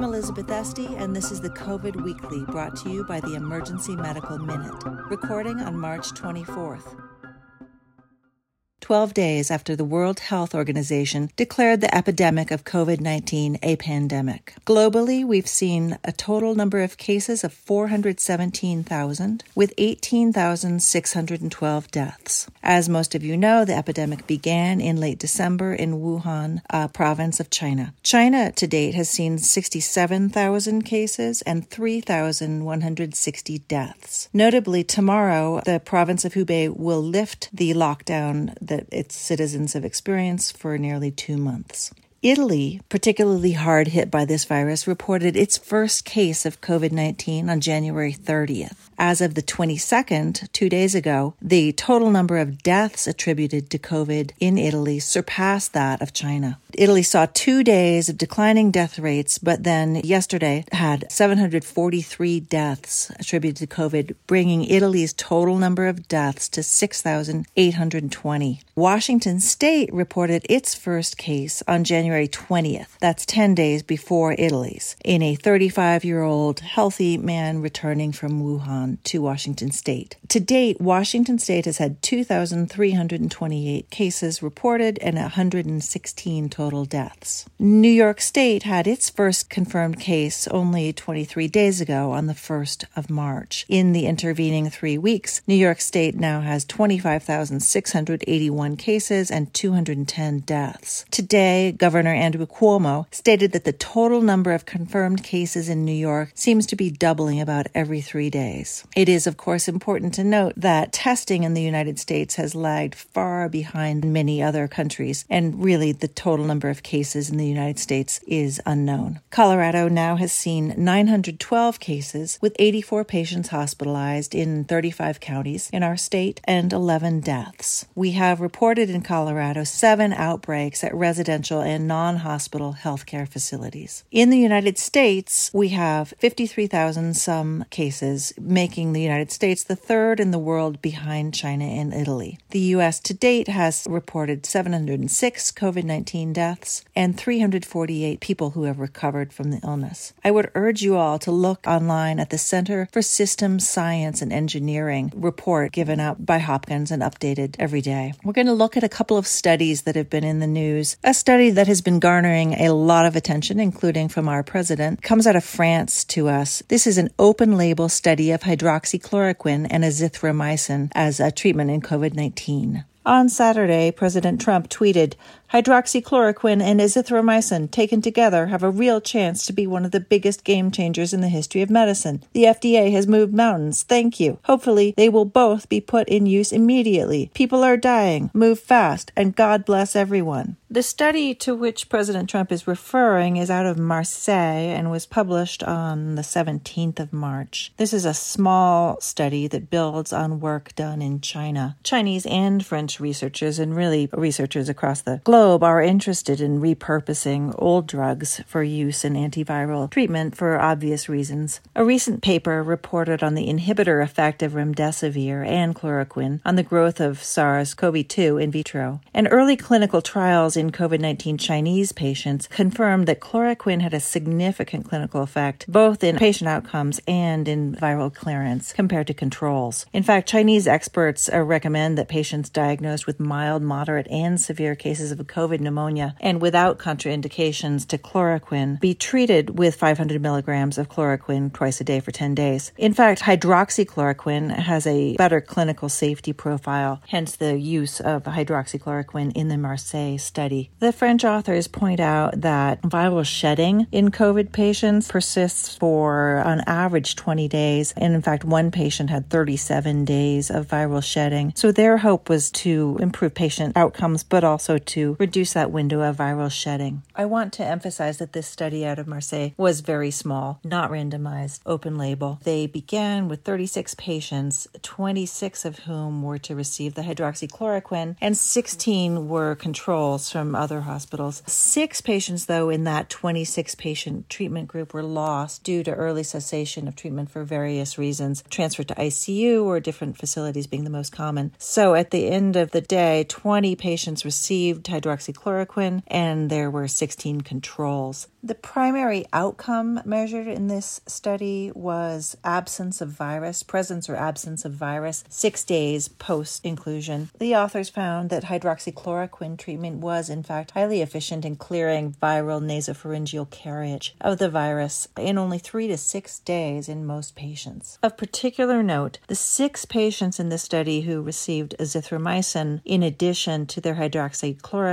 I'm Elizabeth Esty, and this is the COVID Weekly brought to you by the Emergency Medical Minute, recording on March 24th. 12 days after the World Health Organization declared the epidemic of COVID 19 a pandemic. Globally, we've seen a total number of cases of 417,000, with 18,612 deaths. As most of you know, the epidemic began in late December in Wuhan, a province of China. China to date has seen 67,000 cases and 3,160 deaths. Notably, tomorrow, the province of Hubei will lift the lockdown that its citizens have experienced for nearly two months. Italy, particularly hard hit by this virus, reported its first case of COVID 19 on January 30th. As of the 22nd, two days ago, the total number of deaths attributed to COVID in Italy surpassed that of China. Italy saw two days of declining death rates, but then yesterday had 743 deaths attributed to COVID, bringing Italy's total number of deaths to 6,820. Washington state reported its first case on January 20th. That's 10 days before Italy's, in a 35 year old healthy man returning from Wuhan to Washington state. To date, Washington state has had 2,328 cases reported and 116 total deaths. New York state had its first confirmed case only 23 days ago on the 1st of March. In the intervening three weeks, New York state now has 25,681 cases and 210 deaths. Today, Governor Andrew Cuomo stated that the total number of confirmed cases in New York seems to be doubling about every three days. It is, of course, important to note that testing in the United States has lagged far behind many other countries, and really the total number of cases in the United States is unknown. Colorado now has seen 912 cases, with 84 patients hospitalized in 35 counties in our state and 11 deaths. We have reported in Colorado seven outbreaks at residential and non hospital healthcare facilities. In the United States, we have 53,000 some cases, making the United States the third in the world behind China and Italy. The U.S. to date has reported 706 COVID 19 deaths and 348 people who have recovered from the illness. I would urge you all to look online at the Center for Systems Science and Engineering report given out by Hopkins and updated every day. We're going to look at a couple of studies that have been in the news. A study that has been garnering a lot of attention, including from our president, comes out of France to us. This is an open label study of hydroxychloroquine and azithromycin as a treatment in COVID 19. On Saturday, President Trump tweeted, Hydroxychloroquine and azithromycin taken together have a real chance to be one of the biggest game changers in the history of medicine. The FDA has moved mountains. Thank you. Hopefully, they will both be put in use immediately. People are dying. Move fast, and God bless everyone. The study to which President Trump is referring is out of Marseille and was published on the 17th of March. This is a small study that builds on work done in China. Chinese and French researchers, and really researchers across the globe, globe are interested in repurposing old drugs for use in antiviral treatment for obvious reasons. A recent paper reported on the inhibitor effect of remdesivir and chloroquine on the growth of SARS CoV 2 in vitro. And early clinical trials in COVID 19 Chinese patients confirmed that chloroquine had a significant clinical effect, both in patient outcomes and in viral clearance compared to controls. In fact, Chinese experts uh, recommend that patients diagnosed with mild, moderate, and severe cases of COVID pneumonia and without contraindications to chloroquine be treated with 500 milligrams of chloroquine twice a day for 10 days. In fact, hydroxychloroquine has a better clinical safety profile, hence the use of hydroxychloroquine in the Marseille study. The French authors point out that viral shedding in COVID patients persists for on average 20 days. And in fact, one patient had 37 days of viral shedding. So their hope was to improve patient outcomes, but also to reduce that window of viral shedding. I want to emphasize that this study out of Marseille was very small, not randomized, open label. They began with 36 patients, 26 of whom were to receive the hydroxychloroquine, and 16 were controls from other hospitals. Six patients, though, in that 26 patient treatment group were lost due to early cessation of treatment for various reasons, transferred to ICU or different facilities being the most common. So at the end of the day, 20 patients received hydroxychloroquine and there were 16 controls. The primary outcome measured in this study was absence of virus, presence or absence of virus, six days post inclusion. The authors found that hydroxychloroquine treatment was, in fact, highly efficient in clearing viral nasopharyngeal carriage of the virus in only three to six days in most patients. Of particular note, the six patients in this study who received azithromycin in addition to their hydroxychloroquine,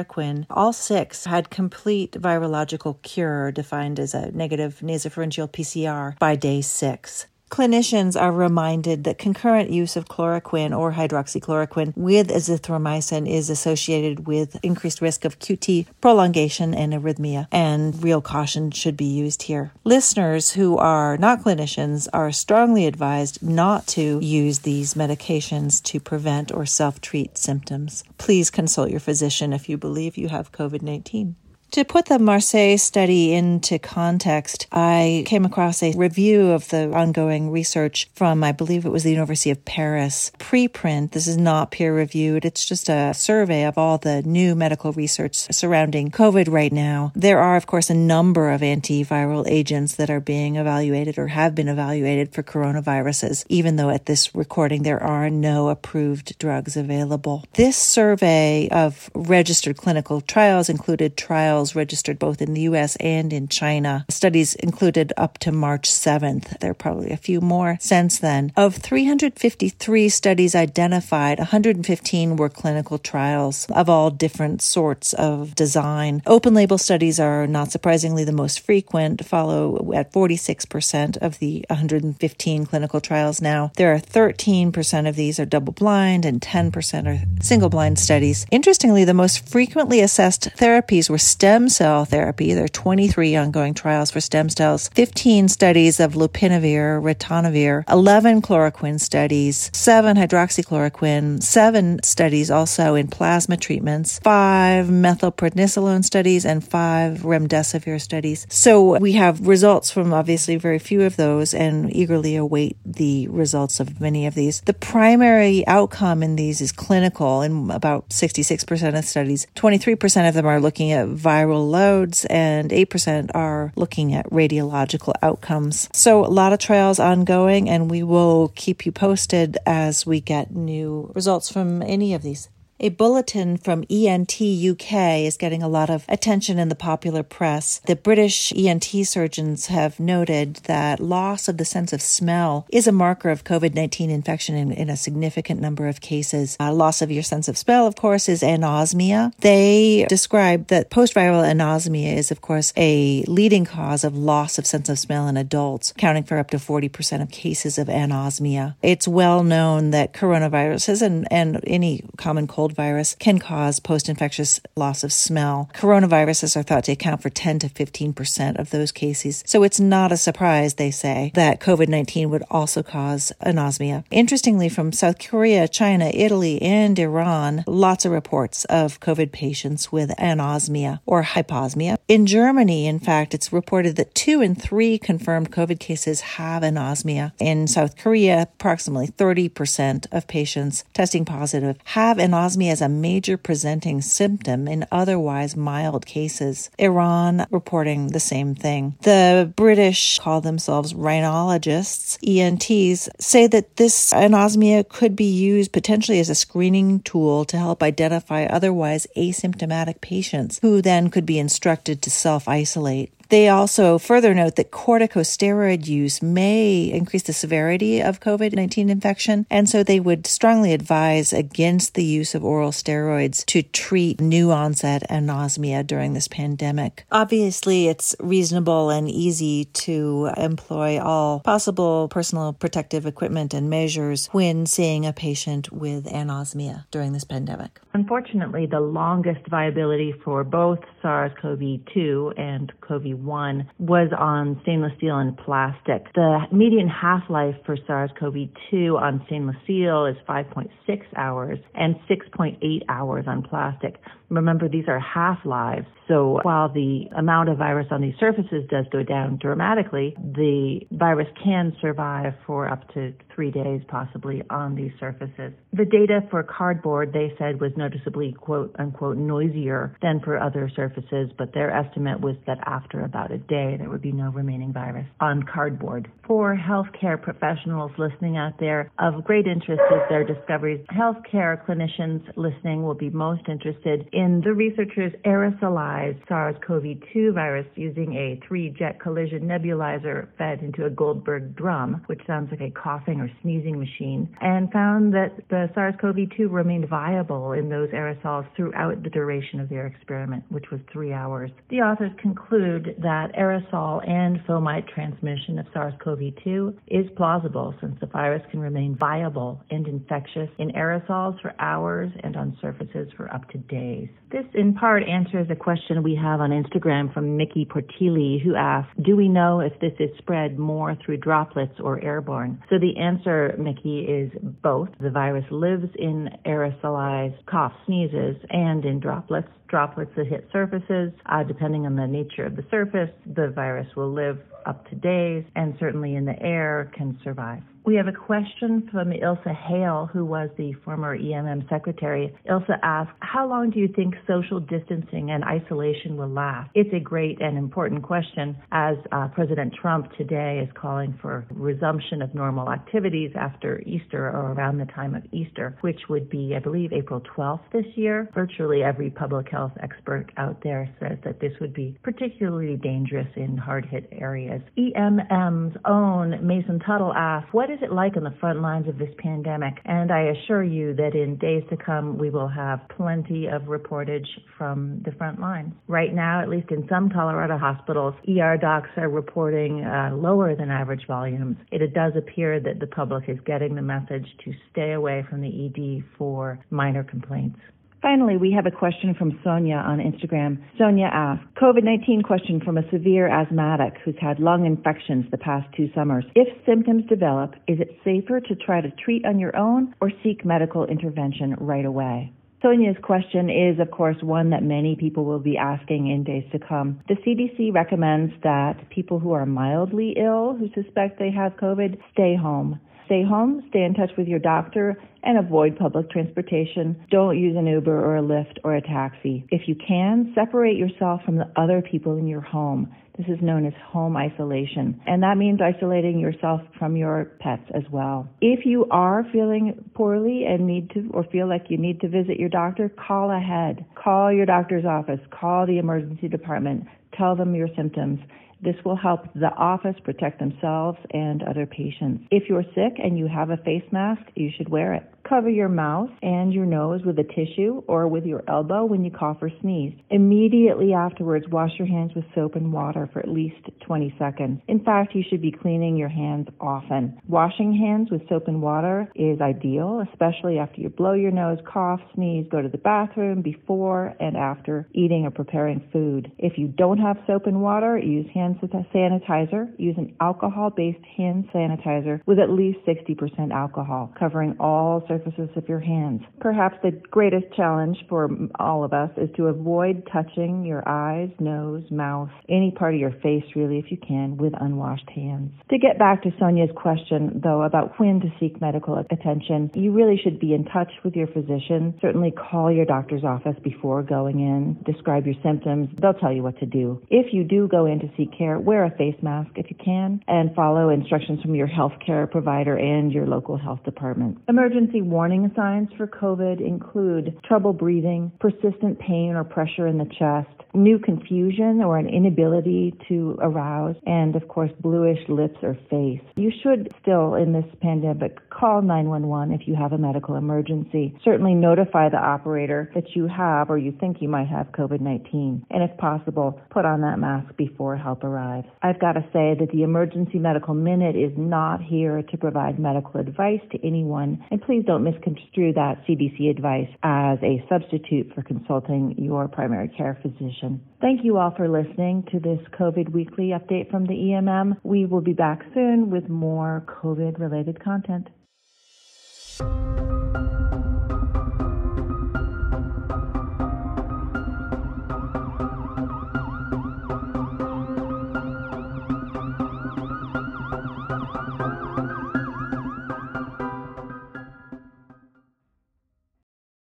all six had complete virological cure defined as a negative nasopharyngeal PCR by day six. Clinicians are reminded that concurrent use of chloroquine or hydroxychloroquine with azithromycin is associated with increased risk of QT prolongation and arrhythmia, and real caution should be used here. Listeners who are not clinicians are strongly advised not to use these medications to prevent or self treat symptoms. Please consult your physician if you believe you have COVID 19. To put the Marseille study into context, I came across a review of the ongoing research from, I believe it was the University of Paris preprint. This is not peer reviewed. It's just a survey of all the new medical research surrounding COVID right now. There are, of course, a number of antiviral agents that are being evaluated or have been evaluated for coronaviruses, even though at this recording there are no approved drugs available. This survey of registered clinical trials included trials registered both in the US and in China. Studies included up to March 7th. There are probably a few more since then. Of 353 studies identified, 115 were clinical trials of all different sorts of design. Open label studies are not surprisingly the most frequent, follow at 46% of the 115 clinical trials now. There are 13% of these are double blind and 10% are single blind studies. Interestingly, the most frequently assessed therapies were stem cell therapy. There are 23 ongoing trials for stem cells, 15 studies of lopinavir, ritonavir, 11 chloroquine studies, 7 hydroxychloroquine, 7 studies also in plasma treatments, 5 methylprednisolone studies, and 5 remdesivir studies. So we have results from obviously very few of those and eagerly await the results of many of these. The primary outcome in these is clinical in about 66% of studies. 23% of them are looking at viral loads, and 8% are looking at radiological outcomes. So, a lot of trials ongoing, and we will keep you posted as we get new results from any of these. A bulletin from ENT UK is getting a lot of attention in the popular press. The British ENT surgeons have noted that loss of the sense of smell is a marker of COVID 19 infection in, in, a significant number of cases. Uh, loss of your sense of smell, of course, is anosmia. They describe that post viral anosmia is, of course, a leading cause of loss of sense of smell in adults, accounting for up to 40% of cases of anosmia. It's well known that coronaviruses and, and any common cold cold virus can cause post infectious loss of smell. Coronaviruses are thought to account for 10 to 15% of those cases. So it's not a surprise, they say, that COVID 19 would also cause anosmia. Interestingly, from South Korea, China, Italy, and Iran, lots of reports of COVID patients with anosmia or hyposmia. In Germany, in fact, it's reported that two in three confirmed COVID cases have anosmia. In South Korea, approximately 30% of patients testing positive have anosmia anosmia as a major presenting symptom in otherwise mild cases. Iran reporting the same thing. The British call themselves rhinologists, ENTs, say that this anosmia could be used potentially as a screening tool to help identify otherwise asymptomatic patients who then could be instructed to self isolate. They also further note that corticosteroid use may increase the severity of COVID 19 infection, and so they would strongly advise against the use of oral steroids to treat new onset anosmia during this pandemic. Obviously, it's reasonable and easy to employ all possible personal protective equipment and measures when seeing a patient with anosmia during this pandemic. Unfortunately, the longest viability for both SARS CoV 2 and CoV 2021 was on stainless steel and plastic. The median half-life for SARS-CoV-2 on stainless steel is 5.6 hours and 6.8 hours on plastic. Remember, these are half-lives. So while the amount of virus on these surfaces does go down dramatically, the virus can survive for up to three days possibly on these surfaces. The data for cardboard, they said, was noticeably quote unquote noisier than for other surfaces, but their estimate was that after about a day there would be no remaining virus on cardboard. For healthcare professionals listening out there, of great interest is their discoveries. Healthcare clinicians listening will be most interested in the researchers aerosolized SARS-CoV-2 virus using a three-jet Collison nebulizer fed into a Goldberg drum, which sounds like a coughing or sneezing machine, and found that the SARS-CoV-2 remained viable in those aerosols throughout the duration of their experiment, which was three hours. The authors conclude that aerosol and fomite transmission of SARS-CoV-2 is plausible since the virus can remain viable and infectious in aerosols for hours and on surfaces for up to days. This in part answers a question we have on Instagram from Mickey Portilli who asks, do we know if this is spread more through droplets or airborne? So the answer, Mickey, is both. The virus lives in aerosolized cough, sneezes, and in droplets. Droplets that hit surfaces, uh, depending on the nature of the surface, the virus will live up to days and certainly in the air can survive. We have a question from Ilsa Hale, who was the former EMM secretary. Ilsa asked, How long do you think social distancing and isolation will last? It's a great and important question as uh, President Trump today is calling for resumption of normal activities after Easter or around the time of Easter, which would be, I believe, April 12th this year. Virtually every public health expert out there says that this would be particularly dangerous in hard hit areas. EMM's own Mason Tuttle asked, What is it like on the front lines of this pandemic? And I assure you that in days to come, we will have plenty of reportage from the front lines. Right now, at least in some Colorado hospitals, ER docs are reporting uh, lower than average volumes. It does appear that the public is getting the message to stay away from the ED for minor complaints. Finally, we have a question from Sonia on Instagram. Sonia asks, COVID-19 question from a severe asthmatic who's had lung infections the past two summers. If symptoms develop, is it safer to try to treat on your own or seek medical intervention right away? Sonia's question is, of course, one that many people will be asking in days to come. The CDC recommends that people who are mildly ill, who suspect they have COVID, stay home. Stay home, stay in touch with your doctor, and avoid public transportation. Don't use an Uber or a Lyft or a taxi. If you can, separate yourself from the other people in your home. This is known as home isolation, and that means isolating yourself from your pets as well. If you are feeling poorly and need to, or feel like you need to visit your doctor, call ahead. Call your doctor's office. Call the emergency department. Tell them your symptoms. This will help the office protect themselves and other patients. If you're sick and you have a face mask, you should wear it. Cover your mouth and your nose with a tissue or with your elbow when you cough or sneeze. Immediately afterwards, wash your hands with soap and water for at least 20 seconds. In fact, you should be cleaning your hands often. Washing hands with soap and water is ideal, especially after you blow your nose, cough, sneeze, go to the bathroom before and after eating or preparing food. If you don't have soap and water, use hand sanitizer. Use an alcohol-based hand sanitizer with at least 60% alcohol, covering all surfaces surfaces of your hands. Perhaps the greatest challenge for all of us is to avoid touching your eyes, nose, mouth, any part of your face really if you can with unwashed hands. To get back to Sonia's question though about when to seek medical attention, you really should be in touch with your physician. Certainly call your doctor's office before going in, describe your symptoms. They'll tell you what to do. If you do go in to seek care, wear a face mask if you can and follow instructions from your healthcare provider and your local health department. Emergency warning signs for COVID include trouble breathing, persistent pain or pressure in the chest, new confusion or an inability to arouse, and of course, bluish lips or face. You should still, in this pandemic, call 911 if you have a medical emergency. Certainly notify the operator that you have or you think you might have COVID 19. And if possible, put on that mask before help arrives. I've got to say that the Emergency Medical Minute is not here to provide medical advice to anyone, and please don't misconstrue that CDC advice as a substitute for consulting your primary care physician. Thank you all for listening to this COVID weekly update from the EMM. We will be back soon with more COVID related content.